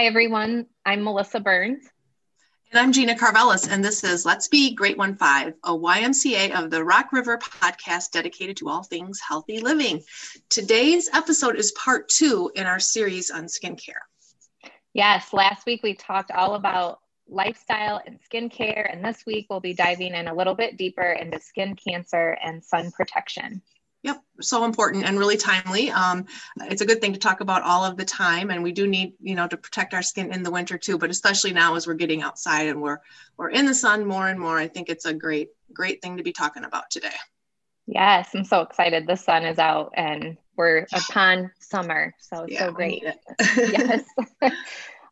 Hi, everyone. I'm Melissa Burns. And I'm Gina Carvelis, and this is Let's Be Great One Five, a YMCA of the Rock River podcast dedicated to all things healthy living. Today's episode is part two in our series on skincare. Yes, last week we talked all about lifestyle and skincare, and this week we'll be diving in a little bit deeper into skin cancer and sun protection. Yep, so important and really timely. Um, it's a good thing to talk about all of the time, and we do need, you know, to protect our skin in the winter too. But especially now as we're getting outside and we're we're in the sun more and more, I think it's a great great thing to be talking about today. Yes, I'm so excited. The sun is out and we're upon summer, so it's yeah, so great. yes.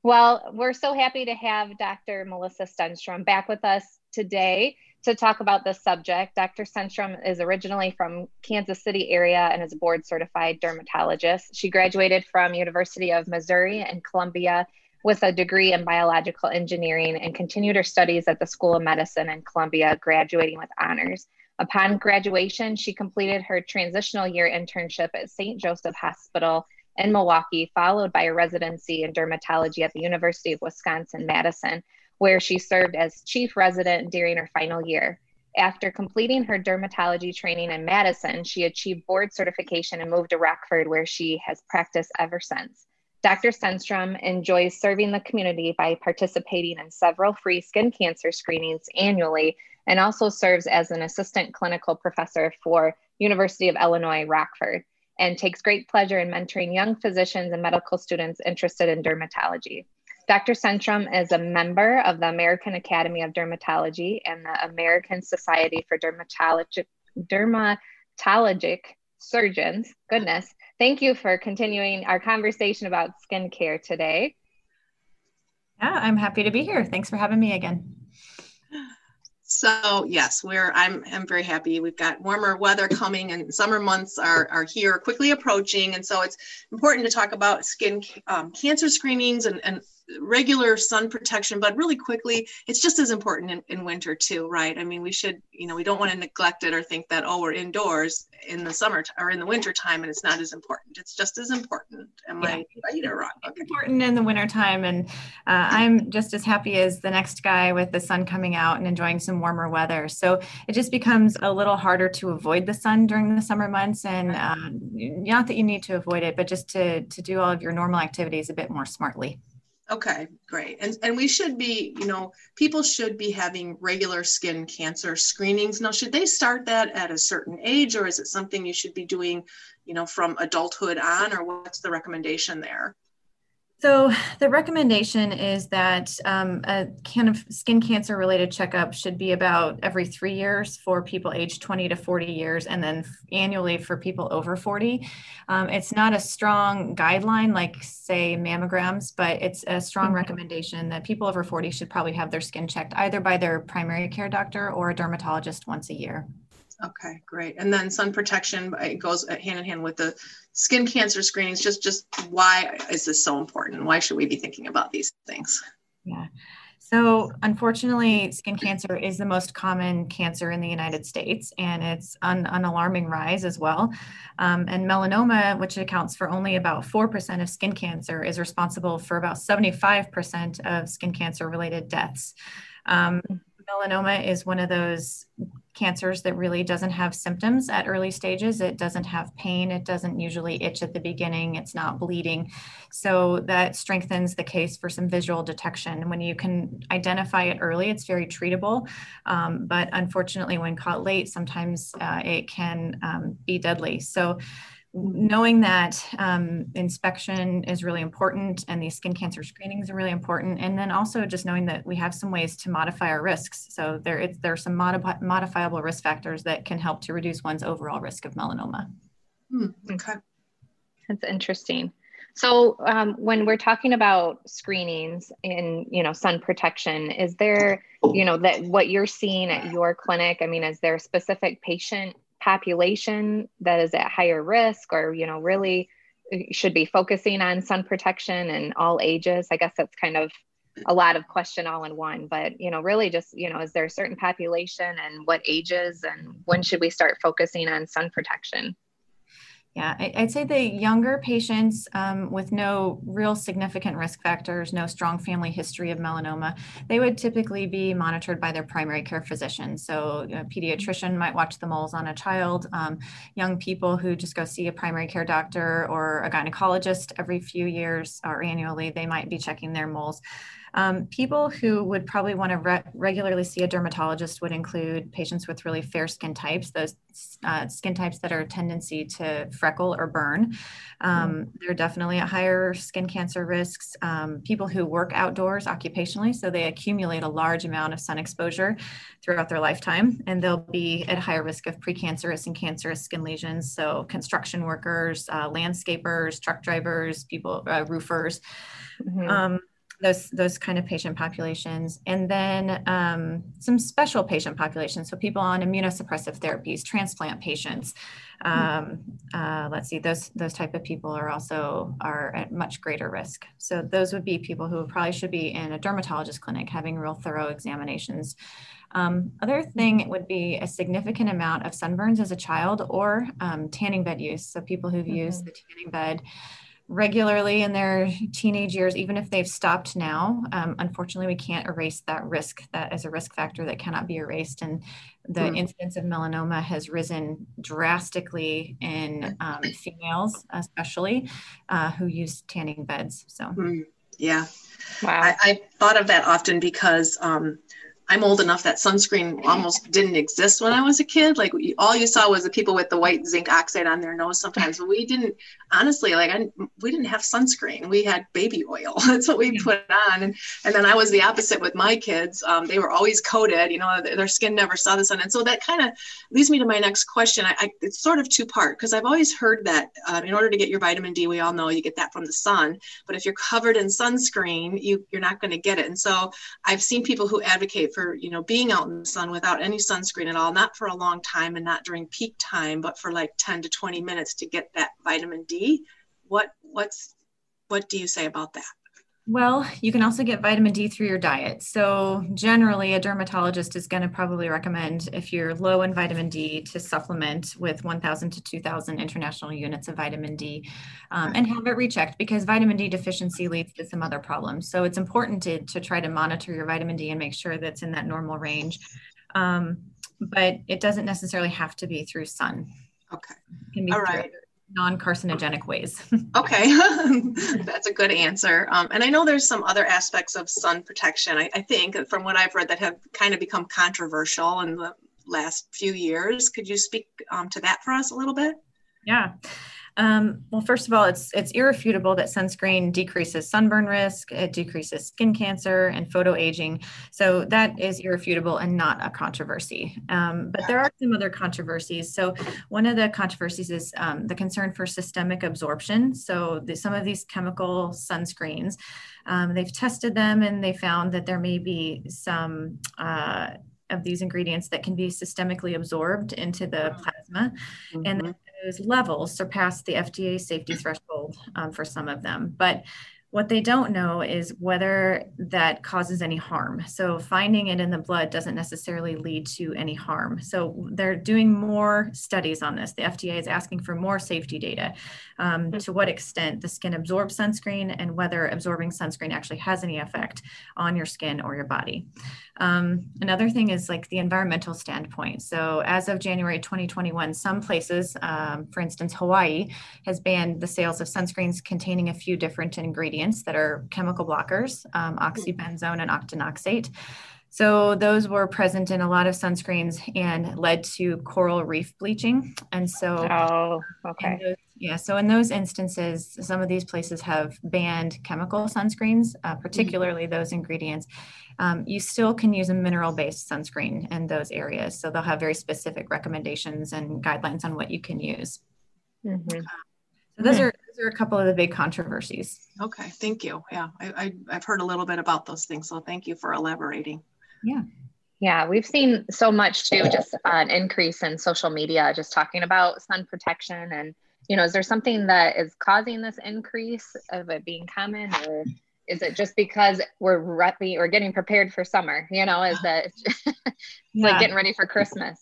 well, we're so happy to have Dr. Melissa Stenstrom back with us today to talk about this subject. Dr. Stenstrom is originally from Kansas City area and is a board certified dermatologist. She graduated from University of Missouri and Columbia with a degree in biological engineering and continued her studies at the School of Medicine in Columbia, graduating with honors. Upon graduation, she completed her transitional year internship at St. Joseph Hospital in Milwaukee, followed by a residency in dermatology at the University of Wisconsin Madison, where she served as chief resident during her final year. After completing her dermatology training in Madison, she achieved board certification and moved to Rockford, where she has practiced ever since. Dr. Stenstrom enjoys serving the community by participating in several free skin cancer screenings annually and also serves as an assistant clinical professor for University of Illinois Rockford and takes great pleasure in mentoring young physicians and medical students interested in dermatology. Dr. Stenstrom is a member of the American Academy of Dermatology and the American Society for Dermatologic, Dermatologic Surgeons. Goodness. Thank you for continuing our conversation about skincare today. Yeah, I'm happy to be here. Thanks for having me again. So yes, we're I'm I'm very happy. We've got warmer weather coming, and summer months are are here, quickly approaching, and so it's important to talk about skin um, cancer screenings and and regular sun protection, but really quickly, it's just as important in, in winter too, right? I mean, we should, you know, we don't want to neglect it or think that, oh, we're indoors in the summer t- or in the winter time and it's not as important. It's just as important. Am yeah. I right or wrong? Okay. Important in the winter time. And uh, I'm just as happy as the next guy with the sun coming out and enjoying some warmer weather. So it just becomes a little harder to avoid the sun during the summer months. And um, not that you need to avoid it, but just to, to do all of your normal activities a bit more smartly. Okay, great. And and we should be, you know, people should be having regular skin cancer screenings. Now, should they start that at a certain age or is it something you should be doing, you know, from adulthood on or what's the recommendation there? So the recommendation is that um, a kind of skin cancer related checkup should be about every three years for people aged 20 to 40 years, and then annually for people over 40. Um, it's not a strong guideline like say mammograms, but it's a strong mm-hmm. recommendation that people over 40 should probably have their skin checked either by their primary care doctor or a dermatologist once a year. Okay, great. And then sun protection it goes hand in hand with the skin cancer screenings. Just, just why is this so important? Why should we be thinking about these things? Yeah. So, unfortunately, skin cancer is the most common cancer in the United States, and it's on an alarming rise as well. Um, and melanoma, which accounts for only about 4% of skin cancer, is responsible for about 75% of skin cancer related deaths. Um, melanoma is one of those cancers that really doesn't have symptoms at early stages. It doesn't have pain. It doesn't usually itch at the beginning. It's not bleeding. So that strengthens the case for some visual detection. When you can identify it early, it's very treatable. Um, but unfortunately, when caught late, sometimes uh, it can um, be deadly. So knowing that um, inspection is really important and these skin cancer screenings are really important and then also just knowing that we have some ways to modify our risks. So there, it's, there are some modi- modifiable risk factors that can help to reduce one's overall risk of melanoma. Hmm, okay. That's interesting. So um, when we're talking about screenings in you know sun protection is there you know that what you're seeing at your clinic i mean is there a specific patient population that is at higher risk or you know really uh, should be focusing on sun protection and all ages. I guess that's kind of a lot of question all in one but you know really just you know is there a certain population and what ages and when should we start focusing on sun protection Yeah, I'd say the younger patients um, with no real significant risk factors, no strong family history of melanoma, they would typically be monitored by their primary care physician. So, a pediatrician might watch the moles on a child. Um, young people who just go see a primary care doctor or a gynecologist every few years or annually, they might be checking their moles. Um, people who would probably want to re- regularly see a dermatologist would include patients with really fair skin types, those uh, skin types that are a tendency to freckle or burn. Um, mm. they're definitely at higher skin cancer risks. Um, people who work outdoors occupationally, so they accumulate a large amount of sun exposure throughout their lifetime, and they'll be at higher risk of precancerous and cancerous skin lesions. So construction workers, uh, landscapers, truck drivers, people, uh, roofers. Mm-hmm. Um, those those kind of patient populations. And then um, some special patient populations. So people on immunosuppressive therapies transplant patients. Um, uh, let's see those those type of people are also are at much greater risk. So those would be people who probably should be in a dermatologist clinic having real thorough examinations. Um, other thing would be a significant amount of sunburns as a child or um, tanning bed use. So people who've mm-hmm. used the tanning bed regularly in their teenage years, even if they've stopped now. Um, unfortunately, we can't erase that risk. That is a risk factor that cannot be erased. And the mm. incidence of melanoma has risen drastically in um, females, especially uh, who use tanning beds. So, mm. yeah. Wow. I, I, thought of that often because um, I'm old enough that sunscreen almost didn't exist when I was a kid. Like all you saw was the people with the white zinc oxide on their nose sometimes. But we didn't, honestly, like I, we didn't have sunscreen. We had baby oil. That's what we put on. And, and then I was the opposite with my kids. Um, they were always coated, you know, their skin never saw the sun. And so that kind of leads me to my next question. I, I it's sort of two part because I've always heard that uh, in order to get your vitamin D, we all know you get that from the sun. But if you're covered in sunscreen, you, you're not going to get it. And so I've seen people who advocate for you know being out in the sun without any sunscreen at all not for a long time and not during peak time but for like 10 to 20 minutes to get that vitamin d. What what's what do you say about that well, you can also get vitamin D through your diet. So, generally, a dermatologist is going to probably recommend if you're low in vitamin D to supplement with 1,000 to 2,000 international units of vitamin D um, and have it rechecked because vitamin D deficiency leads to some other problems. So, it's important to, to try to monitor your vitamin D and make sure that's in that normal range. Um, but it doesn't necessarily have to be through sun. Okay. All right non-carcinogenic ways. okay, that's a good answer. Um, and I know there's some other aspects of sun protection. I, I, think, from what I've read, that have kind of become controversial in the last few years. Could you speak um, to that for us a little bit? Yeah. Um, well, first of all, it's it's irrefutable that sunscreen decreases sunburn risk, it decreases skin cancer and photo aging. So that is irrefutable and not a controversy. Um, but there are some other controversies. So one of the controversies is um, the concern for systemic absorption. So the, some of these chemical sunscreens, um, they've tested them and they found that there may be some. Uh, of these ingredients that can be systemically absorbed into the plasma mm-hmm. and those levels surpass the FDA safety threshold um, for some of them. But what they don't know is whether that causes any harm. So, finding it in the blood doesn't necessarily lead to any harm. So, they're doing more studies on this. The FDA is asking for more safety data um, to what extent the skin absorbs sunscreen and whether absorbing sunscreen actually has any effect on your skin or your body. Um, another thing is like the environmental standpoint. So, as of January 2021, some places, um, for instance, Hawaii, has banned the sales of sunscreens containing a few different ingredients that are chemical blockers, um, oxybenzone and octinoxate. So those were present in a lot of sunscreens and led to coral reef bleaching. And so, oh, okay. Those, yeah, so in those instances, some of these places have banned chemical sunscreens, uh, particularly mm-hmm. those ingredients. Um, you still can use a mineral based sunscreen in those areas. So they'll have very specific recommendations and guidelines on what you can use. Mm-hmm. so those are those are a couple of the big controversies. Okay, thank you. Yeah, I, I, I've heard a little bit about those things, so thank you for elaborating. Yeah. Yeah, we've seen so much too, just an increase in social media, just talking about sun protection. And, you know, is there something that is causing this increase of it being common or is it just because we're ready or getting prepared for summer? You know, is that yeah. like getting ready for Christmas?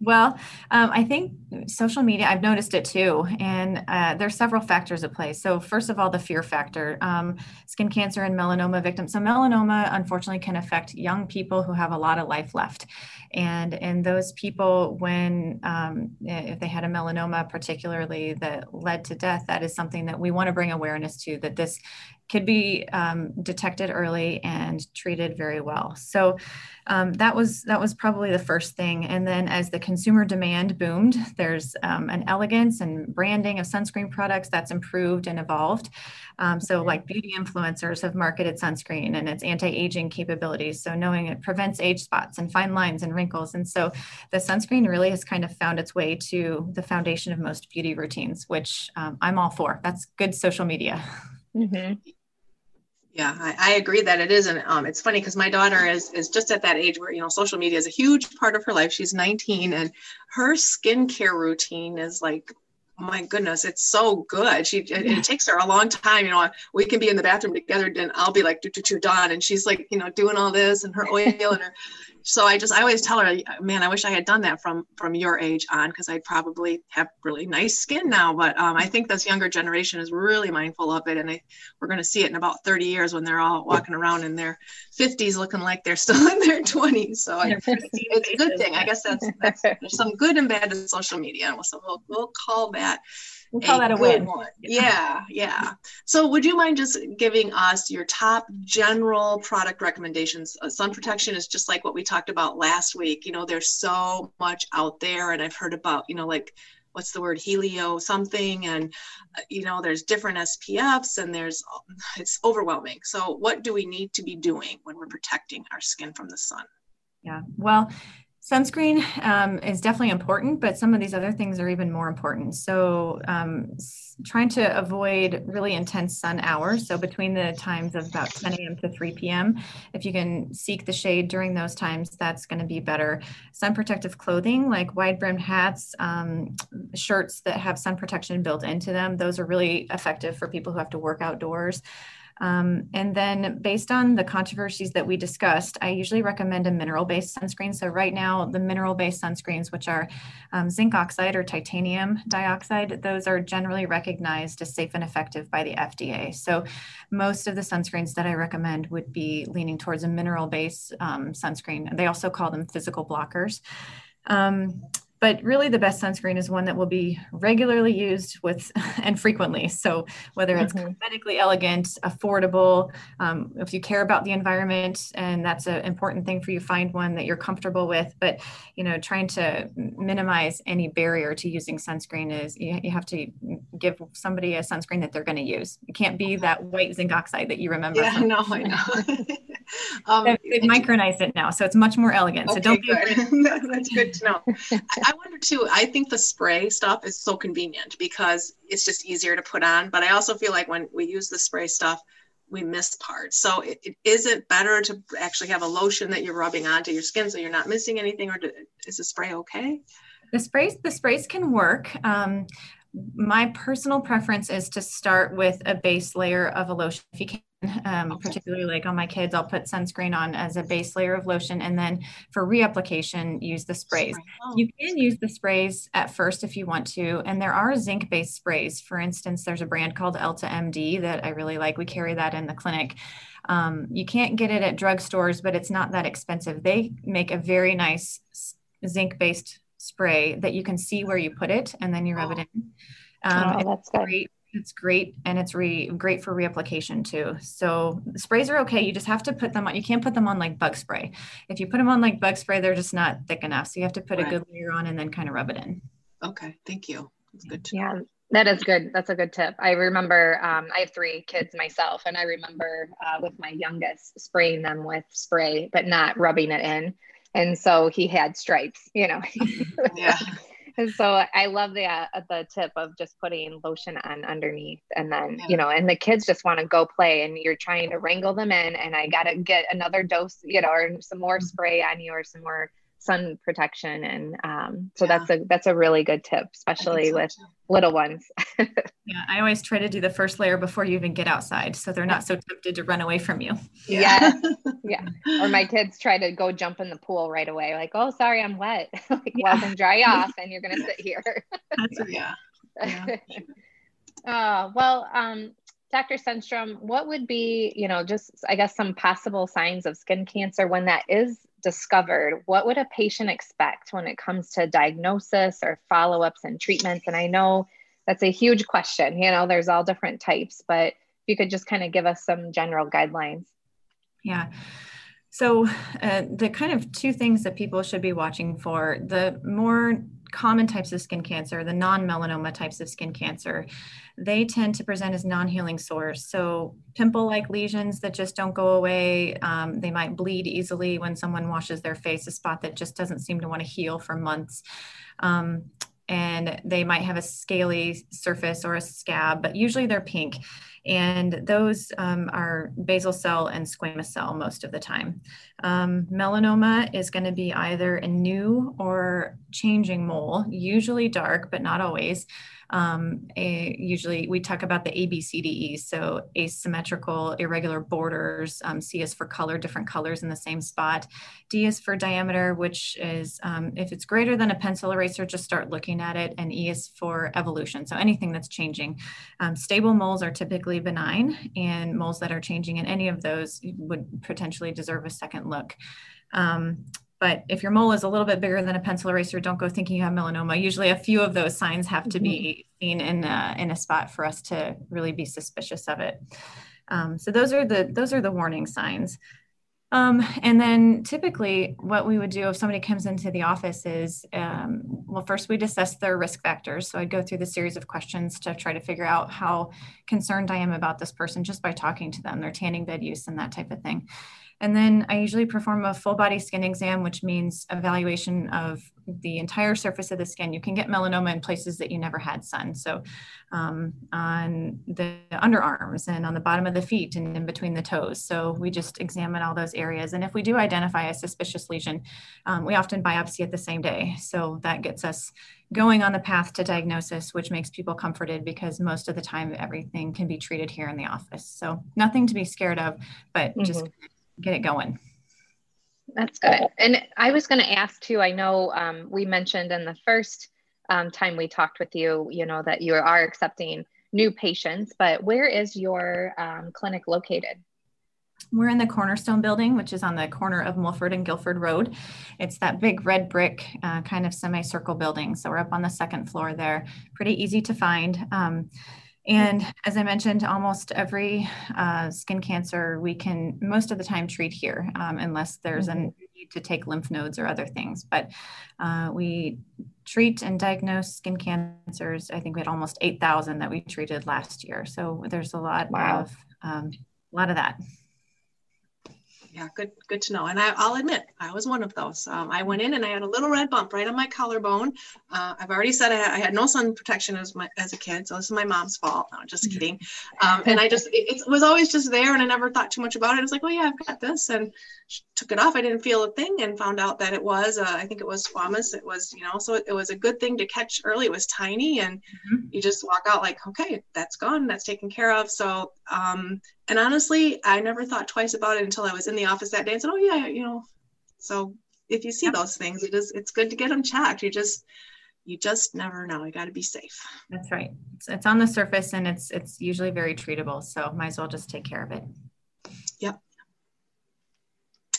Well, um, I think social media, I've noticed it too. And uh, there's several factors at play. So, first of all, the fear factor um, skin cancer and melanoma victims. So, melanoma unfortunately can affect young people who have a lot of life left. And in those people, when um, if they had a melanoma, particularly that led to death, that is something that we want to bring awareness to that this could be um, detected early and treated very well. So um, that was that was probably the first thing. And then as the consumer demand boomed, there's um, an elegance and branding of sunscreen products that's improved and evolved. Um, so like beauty influencers have marketed sunscreen and its anti-aging capabilities. So knowing it prevents age spots and fine lines and wrinkles. And so the sunscreen really has kind of found its way to the foundation of most beauty routines, which um, I'm all for. That's good social media. Mm-hmm. Yeah, I, I, agree that it is, and um, it's funny because my daughter is is just at that age where you know social media is a huge part of her life. She's 19, and her skincare routine is like, my goodness, it's so good. She it, it, takes her a long time. You know, we can be in the bathroom together, and I'll be like, do do do done, and she's like, you know, doing all this and her oil and her so I just I always tell her, man, I wish I had done that from from your age on because I'd probably have really nice skin now. But um, I think this younger generation is really mindful of it, and I, we're going to see it in about 30 years when they're all walking around in their 50s looking like they're still in their 20s. So I, it's a good thing. I guess that's, that's there's some good and bad to social media, so we'll we'll call that We'll call that a win. One. Yeah, yeah. So, would you mind just giving us your top general product recommendations? Uh, sun protection is just like what we talked about last week. You know, there's so much out there, and I've heard about, you know, like what's the word helio something and uh, you know there's different spfs and there's it's overwhelming so what do we need to be doing when we're protecting our skin from the sun yeah well Sunscreen um, is definitely important, but some of these other things are even more important. So, um, trying to avoid really intense sun hours. So, between the times of about 10 a.m. to 3 p.m., if you can seek the shade during those times, that's going to be better. Sun protective clothing like wide brimmed hats, um, shirts that have sun protection built into them, those are really effective for people who have to work outdoors. Um, and then based on the controversies that we discussed, I usually recommend a mineral-based sunscreen. So right now, the mineral-based sunscreens, which are um, zinc oxide or titanium dioxide, those are generally recognized as safe and effective by the FDA. So most of the sunscreens that I recommend would be leaning towards a mineral-based um, sunscreen. They also call them physical blockers. Um, but really the best sunscreen is one that will be regularly used with and frequently. So whether it's mm-hmm. cosmetically elegant affordable um, if you care about the environment and that's an important thing for you find one that you're comfortable with. But you know trying to minimize any barrier to using sunscreen is you, you have to give somebody a sunscreen that they're going to use. It can't be that white zinc oxide that you remember yeah no i know. Um, they've micronized it now so it's much more elegant. Okay, so don't be that's good to know I wonder too, I think the spray stuff is so convenient because it's just easier to put on. But I also feel like when we use the spray stuff, we miss parts. So it, it, is it better to actually have a lotion that you're rubbing onto your skin so you're not missing anything, or do, is the spray okay? The sprays, the sprays can work. Um, my personal preference is to start with a base layer of a lotion if you can um, okay. particularly like on my kids i'll put sunscreen on as a base layer of lotion and then for reapplication use the sprays. Oh. you can use the sprays at first if you want to and there are zinc based sprays. For instance there's a brand called EltaMD that i really like. We carry that in the clinic. Um, you can't get it at drugstores but it's not that expensive. They make a very nice zinc based spray that you can see where you put it and then you rub it in. Um, oh, that's great it's great and it's re- great for reapplication too. So sprays are okay. You just have to put them on. You can't put them on like bug spray. If you put them on like bug spray, they're just not thick enough. So you have to put right. a good layer on and then kind of rub it in. Okay, thank you. That's good. To yeah, know. that is good. That's a good tip. I remember um, I have three kids myself, and I remember uh, with my youngest spraying them with spray, but not rubbing it in. And so he had stripes, you know. yeah. So I love the uh, the tip of just putting lotion on underneath, and then you know, and the kids just want to go play, and you're trying to wrangle them in, and I got to get another dose, you know, or some more mm-hmm. spray on you, or some more sun protection and um, so yeah. that's a that's a really good tip especially so with too. little ones yeah i always try to do the first layer before you even get outside so they're not so tempted to run away from you yeah yeah or my kids try to go jump in the pool right away like oh sorry i'm wet like yeah. well then dry off and you're gonna sit here that's yeah, yeah. uh, well um Dr. Stenstrom, what would be, you know, just I guess some possible signs of skin cancer when that is discovered? What would a patient expect when it comes to diagnosis or follow ups and treatments? And I know that's a huge question. You know, there's all different types, but if you could just kind of give us some general guidelines. Yeah. So, uh, the kind of two things that people should be watching for the more common types of skin cancer, the non melanoma types of skin cancer, they tend to present as non healing sores. So, pimple like lesions that just don't go away. Um, they might bleed easily when someone washes their face, a spot that just doesn't seem to want to heal for months. Um, and they might have a scaly surface or a scab, but usually they're pink. And those um, are basal cell and squamous cell most of the time. Um, melanoma is going to be either a new or changing mole, usually dark, but not always. Um, a, usually we talk about the ABCDE, so asymmetrical, irregular borders. Um, C is for color, different colors in the same spot. D is for diameter, which is um, if it's greater than a pencil eraser, just start looking at it. And E is for evolution, so anything that's changing. Um, stable moles are typically benign, and moles that are changing in any of those would potentially deserve a second look. Um, but if your mole is a little bit bigger than a pencil eraser, don't go thinking you have melanoma. Usually, a few of those signs have to be mm-hmm. seen in a, in a spot for us to really be suspicious of it. Um, so those are the those are the warning signs. Um, and then typically, what we would do if somebody comes into the office is, um, well, first we'd assess their risk factors. So I'd go through the series of questions to try to figure out how concerned I am about this person just by talking to them, their tanning bed use, and that type of thing. And then I usually perform a full body skin exam, which means evaluation of the entire surface of the skin. You can get melanoma in places that you never had sun. So um, on the underarms and on the bottom of the feet and in between the toes. So we just examine all those areas. And if we do identify a suspicious lesion, um, we often biopsy it the same day. So that gets us going on the path to diagnosis, which makes people comforted because most of the time everything can be treated here in the office. So nothing to be scared of, but mm-hmm. just get it going. That's good. And I was going to ask too, I know um, we mentioned in the first um, time we talked with you, you know, that you are accepting new patients, but where is your um, clinic located? We're in the Cornerstone building, which is on the corner of Mulford and Guilford Road. It's that big red brick uh, kind of semicircle building. So we're up on the second floor there. Pretty easy to find. Um, and as I mentioned, almost every uh, skin cancer we can most of the time treat here, um, unless there's mm-hmm. a need to take lymph nodes or other things. But uh, we treat and diagnose skin cancers. I think we had almost 8,000 that we treated last year. So there's a lot wow. of um, a lot of that yeah, good, good to know. And I, will admit, I was one of those. Um, I went in and I had a little red bump right on my collarbone. Uh, I've already said I had, I had, no sun protection as my as a kid, so this is my mom's fault. No, just mm-hmm. kidding. Um, and I just, it, it, was always just there, and I never thought too much about it. I was like, oh yeah, I've got this, and took it off. I didn't feel a thing, and found out that it was, uh, I think it was squamous. It was, you know, so it, it, was a good thing to catch early. It was tiny, and mm-hmm. you just walk out like, okay, that's gone, that's taken care of. So um, and honestly, I never thought twice about it until I was in the office that day and said, "Oh yeah, you know." So if you see those things, it is it's good to get them checked. You just you just never know. You got to be safe. That's right. It's, it's on the surface and it's it's usually very treatable. So might as well just take care of it. Yep.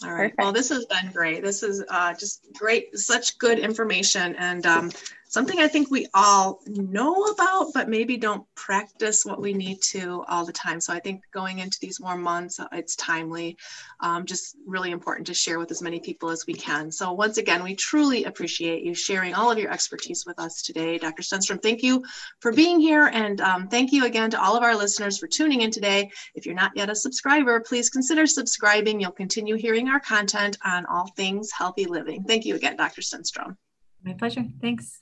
All right. Perfect. Well, this has been great. This is uh, just great, such good information. And um, something I think we all know about, but maybe don't practice what we need to all the time. So I think going into these warm months, uh, it's timely, um, just really important to share with as many people as we can. So once again, we truly appreciate you sharing all of your expertise with us today. Dr. Stenstrom, thank you for being here. And um, thank you again to all of our listeners for tuning in today. If you're not yet a subscriber, please consider subscribing. You'll continue hearing our content on all things healthy living. Thank you again, Dr. Stenstrom. My pleasure. Thanks.